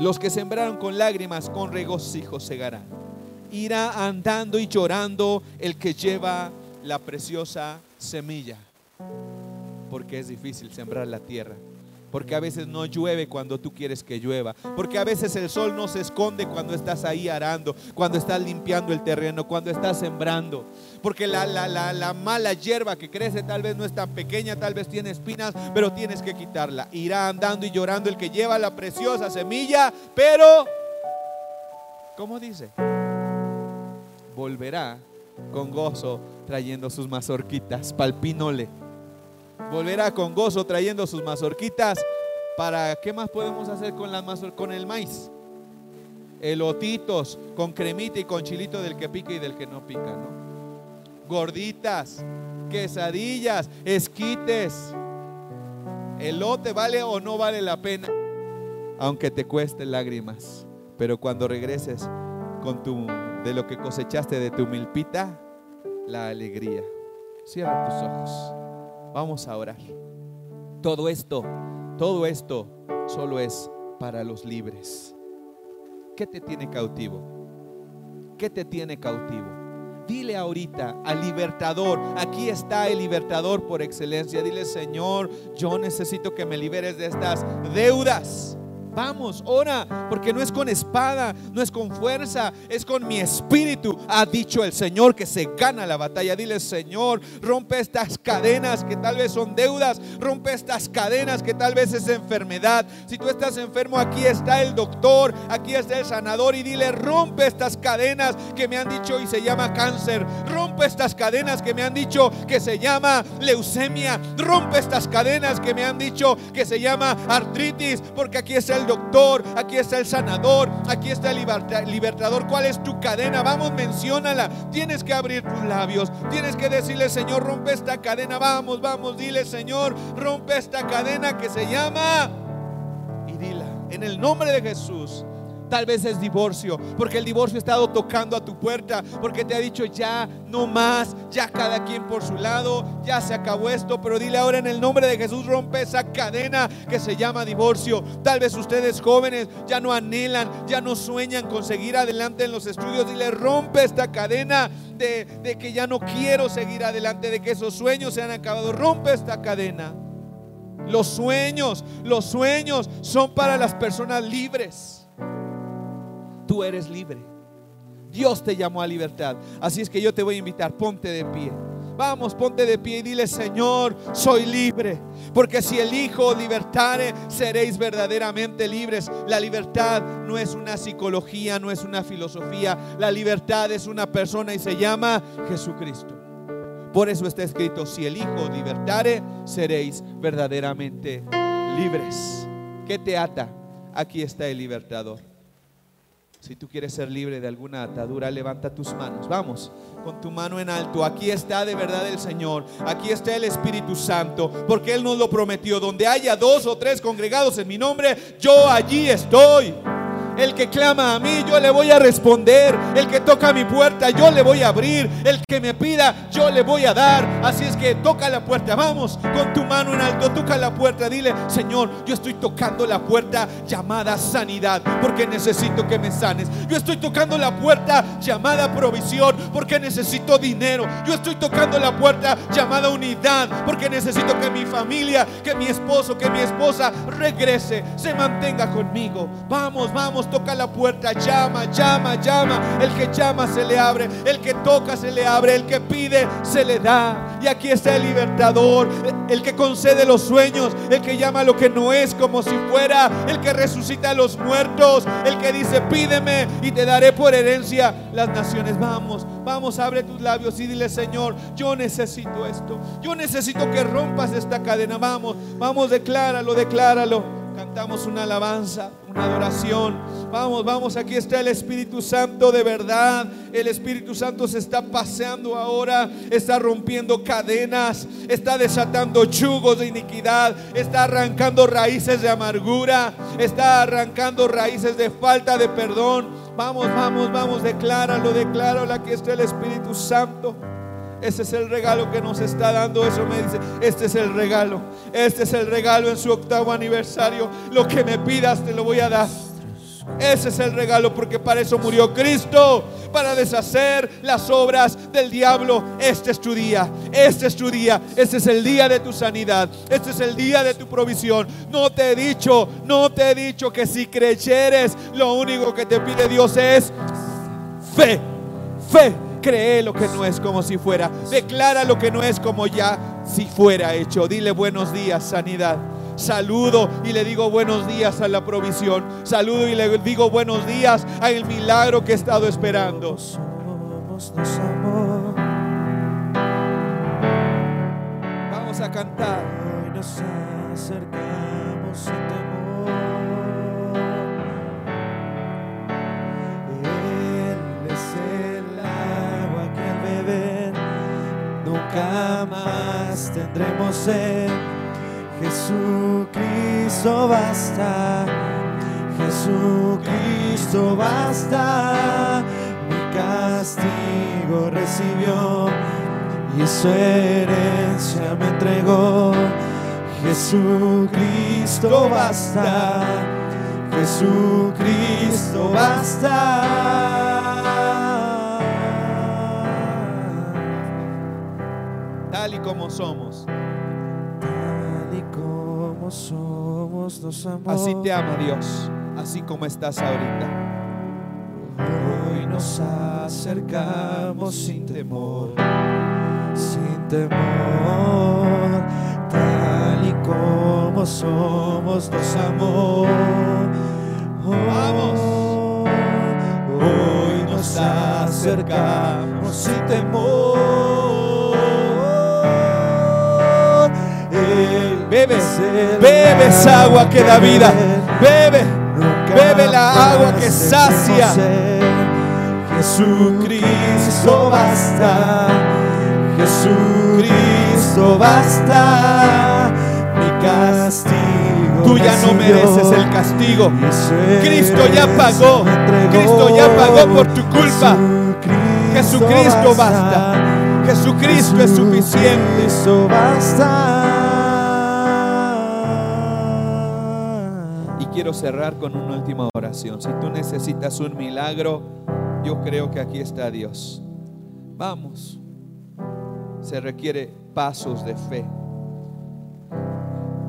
Speaker 1: Los que sembraron con lágrimas, con regocijo segarán. Irá andando y llorando el que lleva la preciosa semilla, porque es difícil sembrar la tierra porque a veces no llueve cuando tú quieres que llueva, porque a veces el sol no se esconde cuando estás ahí arando, cuando estás limpiando el terreno, cuando estás sembrando, porque la, la, mala hierba que crece tal vez no es tan pequeña, tal vez tiene espinas, pero tienes que quitarla. Irá andando y llorando el que lleva la preciosa semilla, pero, ¿cómo dice? Volverá con gozo trayendo sus mazorquitas, palpinole. Volverá con gozo trayendo sus mazorquitas. ¿Para qué más podemos hacer con, las mazor con el maíz? Elotitos con cremita y con chilito del que pica y del que no pica, ¿no? Gorditas, quesadillas, esquites. Elote vale o no vale la pena, aunque te cueste lágrimas. Pero cuando regreses con tu de lo que cosechaste de tu milpita, la alegría. Cierra tus ojos. Vamos a orar. Todo esto, todo esto solo es para los libres. ¿Qué te tiene cautivo? ¿Qué te tiene cautivo? Dile ahorita al libertador, aquí está el libertador por excelencia. Dile, Señor, yo necesito que me liberes de estas deudas. Vamos, ora, porque no es con espada, no es con fuerza, es con mi espíritu. Ha dicho el Señor que se gana la batalla. Dile, Señor, rompe estas cadenas que tal vez son deudas, rompe estas cadenas que tal vez es enfermedad. Si tú estás enfermo, aquí está el doctor, aquí está el sanador y dile, rompe estas cadenas que me han dicho y se llama cáncer. Rompe estas cadenas que me han dicho que se llama leucemia. Rompe estas cadenas que me han dicho que se llama artritis, porque aquí está el doctor, aquí está el sanador, aquí está el libertador. ¿Cuál es tu cadena? Vamos, menciónala. Tienes que abrir tus labios. Tienes que decirle, Señor, rompe esta cadena. Vamos, vamos, dile, Señor, rompe esta cadena que se llama. Y dila, en el nombre de Jesús. Tal vez es divorcio, porque el divorcio ha estado tocando a tu puerta, porque te ha dicho ya no más, ya cada quien por su lado, ya se acabó esto, pero dile ahora en el nombre de Jesús rompe esa cadena que se llama divorcio. Tal vez ustedes jóvenes ya no anhelan, ya no sueñan con seguir adelante en los estudios, dile rompe esta cadena de, de que ya no quiero seguir adelante, de que esos sueños se han acabado, rompe esta cadena. Los sueños, los sueños son para las personas libres tú eres libre. Dios te llamó a libertad. Así es que yo te voy a invitar, ponte de pie. Vamos, ponte de pie y dile, Señor, soy libre. Porque si el Hijo libertare, seréis verdaderamente libres. La libertad no es una psicología, no es una filosofía. La libertad es una persona y se llama Jesucristo. Por eso está escrito, si el Hijo libertare, seréis verdaderamente libres. ¿Qué te ata? Aquí está el libertador. Si tú quieres ser libre de alguna atadura, levanta tus manos. Vamos, con tu mano en alto. Aquí está de verdad el Señor. Aquí está el Espíritu Santo. Porque Él nos lo prometió. Donde haya dos o tres congregados en mi nombre, yo allí estoy. El que clama a mí, yo le voy a responder. El que toca mi puerta, yo le voy a abrir. El que me pida, yo le voy a dar. Así es que toca la puerta. Vamos, con tu mano en alto, toca la puerta. Dile, Señor, yo estoy tocando la puerta llamada sanidad, porque necesito que me sanes. Yo estoy tocando la puerta llamada provisión, porque necesito dinero. Yo estoy tocando la puerta llamada unidad, porque necesito que mi familia, que mi esposo, que mi esposa regrese, se mantenga conmigo. Vamos, vamos toca la puerta, llama, llama, llama. El que llama se le abre, el que toca se le abre, el que pide se le da. Y aquí está el libertador, el que concede los sueños, el que llama lo que no es como si fuera, el que resucita a los muertos, el que dice, pídeme y te daré por herencia las naciones. Vamos, vamos, abre tus labios y dile, Señor, yo necesito esto. Yo necesito que rompas esta cadena. Vamos, vamos, decláralo, decláralo. Cantamos una alabanza, una adoración. Vamos, vamos, aquí está el Espíritu Santo de verdad. El Espíritu Santo se está paseando ahora, está rompiendo cadenas, está desatando chugos de iniquidad, está arrancando raíces de amargura, está arrancando raíces de falta de perdón. Vamos, vamos, vamos, decláralo, decláralo. Aquí está el Espíritu Santo. Ese es el regalo que nos está dando. Eso me dice, este es el regalo. Este es el regalo en su octavo aniversario. Lo que me pidas te lo voy a dar. Ese es el regalo porque para eso murió Cristo, para deshacer las obras del diablo. Este es tu día, este es tu día, este es el día de tu sanidad, este es el día de tu provisión. No te he dicho, no te he dicho que si creyeres, lo único que te pide Dios es fe, fe. Cree lo que no es como si fuera. Declara lo que no es como ya si fuera hecho. Dile buenos días, sanidad. Saludo y le digo buenos días a la provisión. Saludo y le digo buenos días al milagro que he estado esperando. Vamos a cantar.
Speaker 2: Hoy nos acercamos nunca más tendremos sed. Jesucristo basta, Jesucristo basta. Mi castigo recibió y su herencia me entregó. Jesucristo basta, Jesucristo basta.
Speaker 1: Tal y como somos.
Speaker 2: Tal y como somos, nos amó.
Speaker 1: Así te ama Dios, así como estás ahorita.
Speaker 2: Hoy nos acercamos sin temor, sin temor, tal y como somos, nos amó.
Speaker 1: Vamos.
Speaker 2: Hoy nos acercamos sin temor.
Speaker 1: Bebe, bebe esa agua que da vida. Bebe, bebe la agua que sacia.
Speaker 2: Jesucristo basta, Jesucristo basta, mi castigo.
Speaker 1: Tú ya no mereces el castigo. Cristo ya pagó. Cristo ya pagó por tu culpa.
Speaker 2: Jesucristo
Speaker 1: basta. Jesucristo es suficiente.
Speaker 2: Jesucristo basta.
Speaker 1: Quiero cerrar con una última oración. Si tú necesitas un milagro, yo creo que aquí está Dios. Vamos. Se requiere pasos de fe.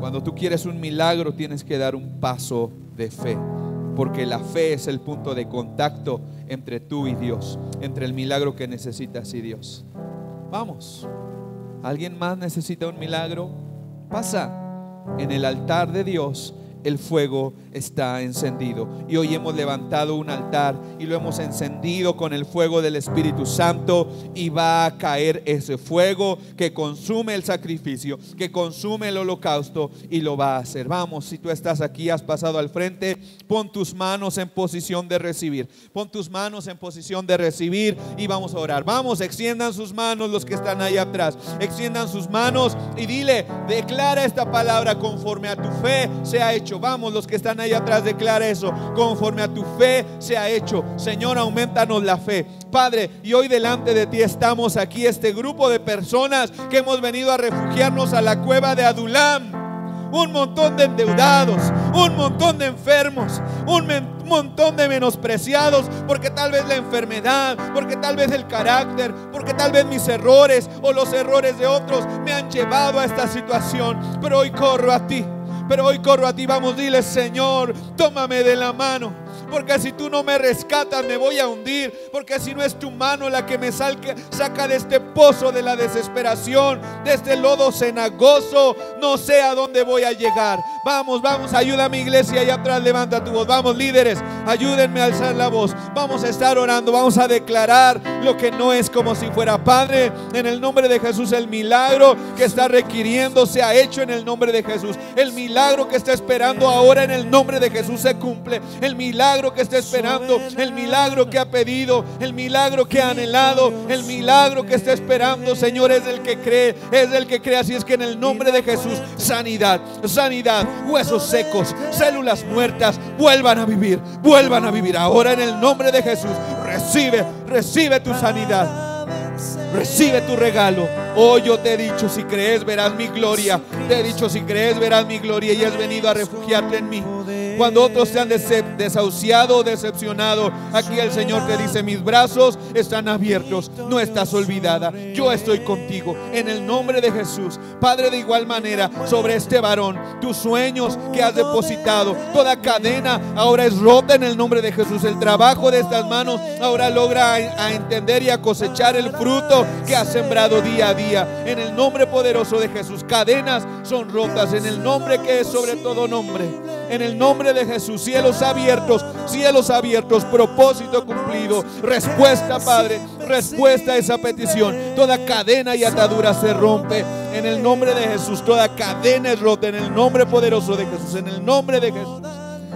Speaker 1: Cuando tú quieres un milagro, tienes que dar un paso de fe. Porque la fe es el punto de contacto entre tú y Dios, entre el milagro que necesitas y Dios. Vamos. ¿Alguien más necesita un milagro? Pasa. En el altar de Dios el fuego está encendido. Y hoy hemos levantado un altar y lo hemos encendido con el fuego del Espíritu Santo y va a caer ese fuego que consume el sacrificio, que consume el holocausto y lo va a hacer. Vamos, si tú estás aquí, has pasado al frente, pon tus manos en posición de recibir. Pon tus manos en posición de recibir y vamos a orar. Vamos, extiendan sus manos los que están ahí atrás. Extiendan sus manos y dile, declara esta palabra conforme a tu fe se ha Vamos, los que están ahí atrás, declara eso. Conforme a tu fe se ha hecho. Señor, aumentanos la fe. Padre, y hoy delante de ti estamos aquí, este grupo de personas que hemos venido a refugiarnos a la cueva de Adulam un montón de endeudados, un montón de enfermos, un montón de menospreciados, porque tal vez la enfermedad, porque tal vez el carácter, porque tal vez mis errores o los errores de otros me han llevado a esta situación. Pero hoy corro a ti, pero hoy corro a ti, vamos, dile Señor, tómame de la mano. Porque si tú no me rescatas me voy a hundir. Porque si no es tu mano la que me saca de este pozo de la desesperación, de este lodo cenagoso, no sé a dónde voy a llegar. Vamos, vamos, ayuda a mi iglesia allá atrás, levanta tu voz. Vamos, líderes, ayúdenme a alzar la voz. Vamos a estar orando, vamos a declarar lo que no es como si fuera Padre. En el nombre de Jesús, el milagro que está requiriendo se ha hecho en el nombre de Jesús. El milagro que está esperando ahora en el nombre de Jesús se cumple. El milagro que está esperando, el milagro que ha pedido, el milagro que ha anhelado, el milagro que está esperando, Señor, es el que cree, es el que cree. Así es que en el nombre de Jesús, sanidad, sanidad, huesos secos, células muertas, vuelvan a vivir, vuelvan a vivir. Ahora en el nombre de Jesús, recibe, recibe tu sanidad. Recibe tu regalo. Oh, yo te he dicho, si crees, verás mi gloria. Te he dicho, si crees, verás mi gloria y has venido a refugiarte en mí. Cuando otros te han desahuciado o decepcionado, aquí el Señor te dice, mis brazos están abiertos, no estás olvidada, yo estoy contigo. En el nombre de Jesús, Padre, de igual manera, sobre este varón, tus sueños que has depositado, toda cadena ahora es rota en el nombre de Jesús. El trabajo de estas manos ahora logra entender y a cosechar el fruto que has sembrado día a día. En el nombre poderoso de Jesús, cadenas son rotas, en el nombre que es sobre todo nombre. En el nombre de Jesús, cielos abiertos, cielos abiertos, propósito cumplido, respuesta, Padre, respuesta a esa petición. Toda cadena y atadura se rompe. En el nombre de Jesús, toda cadena es rota. En el nombre poderoso de Jesús, en el nombre de Jesús.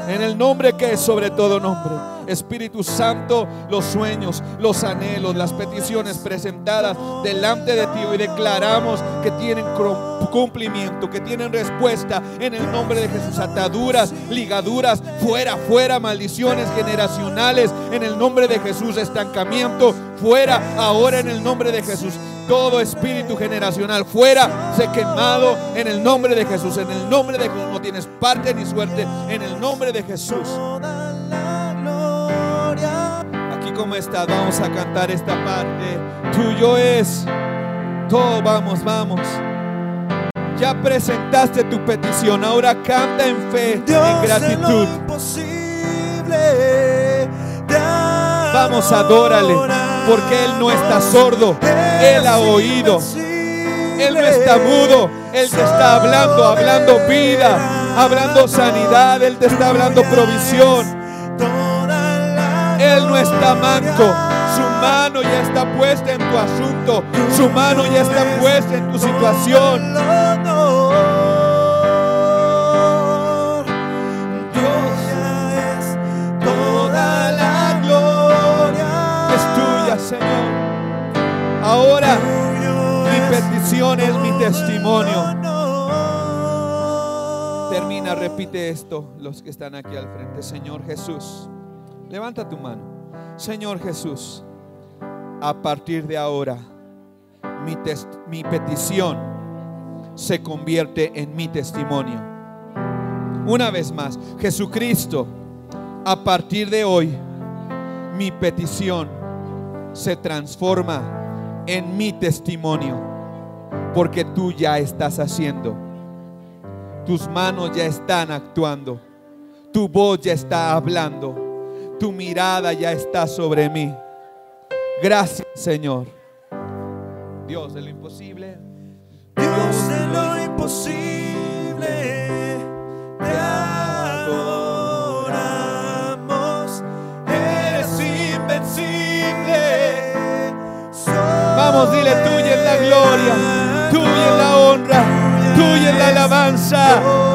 Speaker 1: En el nombre que es sobre todo nombre. Espíritu Santo, los sueños, los anhelos, las peticiones presentadas delante de ti y declaramos que tienen cumplimiento, que tienen respuesta en el nombre de Jesús. Ataduras, ligaduras, fuera, fuera, maldiciones generacionales en el nombre de Jesús. Estancamiento, fuera, ahora en el nombre de Jesús todo espíritu generacional fuera, se quemado en el nombre de Jesús. En el nombre de Jesús no tienes parte ni suerte. En el nombre de Jesús. Como está, vamos a cantar esta parte. Tuyo es. Todo, vamos, vamos. Ya presentaste tu petición, ahora canta en fe, en gratitud. Vamos, adórale, porque Él no está sordo, Él ha oído. Él no está mudo, Él te está hablando, hablando vida, hablando sanidad, Él te está hablando provisión. Él no está manco, su mano ya está puesta en tu asunto, su mano ya está puesta en tu situación. Señor. Ahora mi petición es mi testimonio. Termina, repite esto, los que están aquí al frente. Señor Jesús, levanta tu mano. Señor Jesús, a partir de ahora, mi, petición se convierte en mi testimonio. Una vez más, Jesucristo, a partir de hoy, mi petición se transforma en mi testimonio, porque tú ya estás haciendo. Tus manos ya están actuando. Tu voz ya está hablando. Tu mirada ya está sobre mí. Gracias, Señor. Dios de lo imposible.
Speaker 2: Dios de lo imposible.
Speaker 1: Vamos, dile, tuya es la gloria, tuya es la honra, tuya es la alabanza.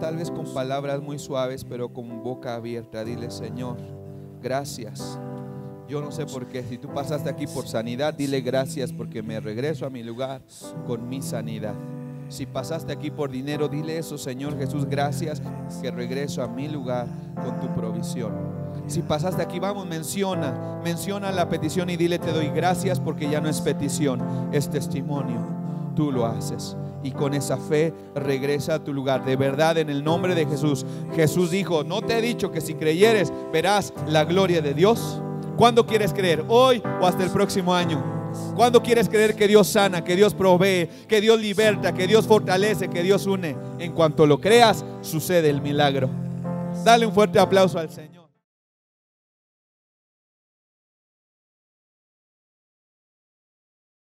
Speaker 1: Tal vez con palabras muy suaves, pero con boca abierta, dile, Señor, gracias yo no sé por qué. Si tú pasaste aquí por sanidad, dile gracias porque me regreso a mi lugar con mi sanidad. Si pasaste aquí por dinero, dile eso, Señor Jesús, gracias que regreso a mi lugar con tu provisión. Si pasaste aquí, vamos, menciona, menciona la petición y dile te doy gracias porque ya no es petición, es testimonio. Tú lo haces. Y con esa fe regresa a tu lugar. De verdad, en el nombre de Jesús. Jesús dijo, no te he dicho que si creyeres verás la gloria de Dios. ¿Cuándo quieres creer? ¿Hoy o hasta el próximo año? ¿Cuándo quieres creer que Dios sana, que Dios provee, que Dios liberta, que Dios fortalece, que Dios une? En cuanto lo creas, sucede el milagro. Dale un fuerte aplauso al Señor.